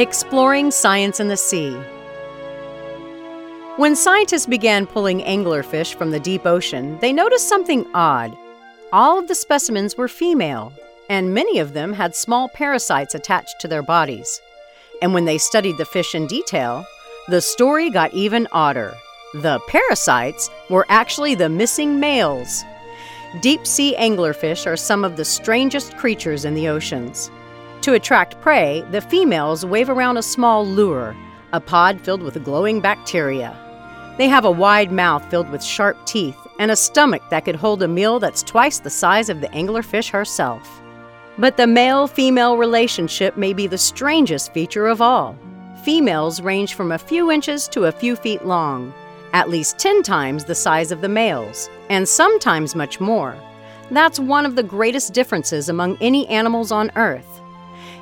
Exploring Science and the Sea. When scientists began pulling anglerfish from the deep ocean, they noticed something odd. All of the specimens were female, and many of them had small parasites attached to their bodies. And when they studied the fish in detail, the story got even odder. The parasites were actually the missing males. Deep sea anglerfish are some of the strangest creatures in the oceans. To attract prey, the females wave around a small lure, a pod filled with glowing bacteria. They have a wide mouth filled with sharp teeth and a stomach that could hold a meal that's twice the size of the anglerfish herself. But the male female relationship may be the strangest feature of all. Females range from a few inches to a few feet long, at least 10 times the size of the males, and sometimes much more. That's one of the greatest differences among any animals on Earth.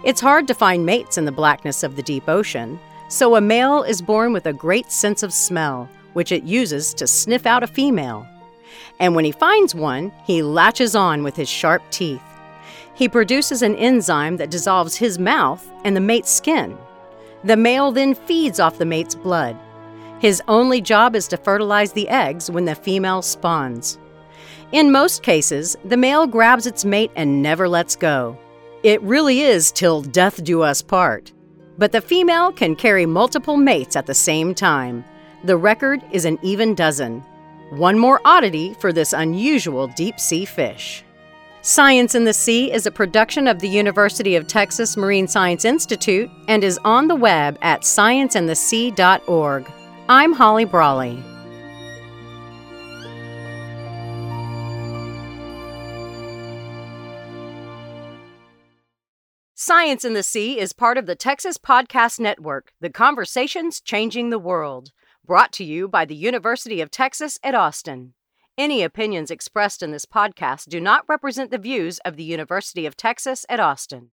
It's hard to find mates in the blackness of the deep ocean, so a male is born with a great sense of smell, which it uses to sniff out a female. And when he finds one, he latches on with his sharp teeth. He produces an enzyme that dissolves his mouth and the mate's skin. The male then feeds off the mate's blood. His only job is to fertilize the eggs when the female spawns. In most cases, the male grabs its mate and never lets go. It really is till death do us part. But the female can carry multiple mates at the same time. The record is an even dozen. One more oddity for this unusual deep sea fish. Science and the Sea is a production of the University of Texas Marine Science Institute and is on the web at scienceandthesea.org. I'm Holly Brawley. Science and the Sea is part of the Texas Podcast Network, the conversations changing the world. Brought to you by the University of Texas at Austin. Any opinions expressed in this podcast do not represent the views of the University of Texas at Austin.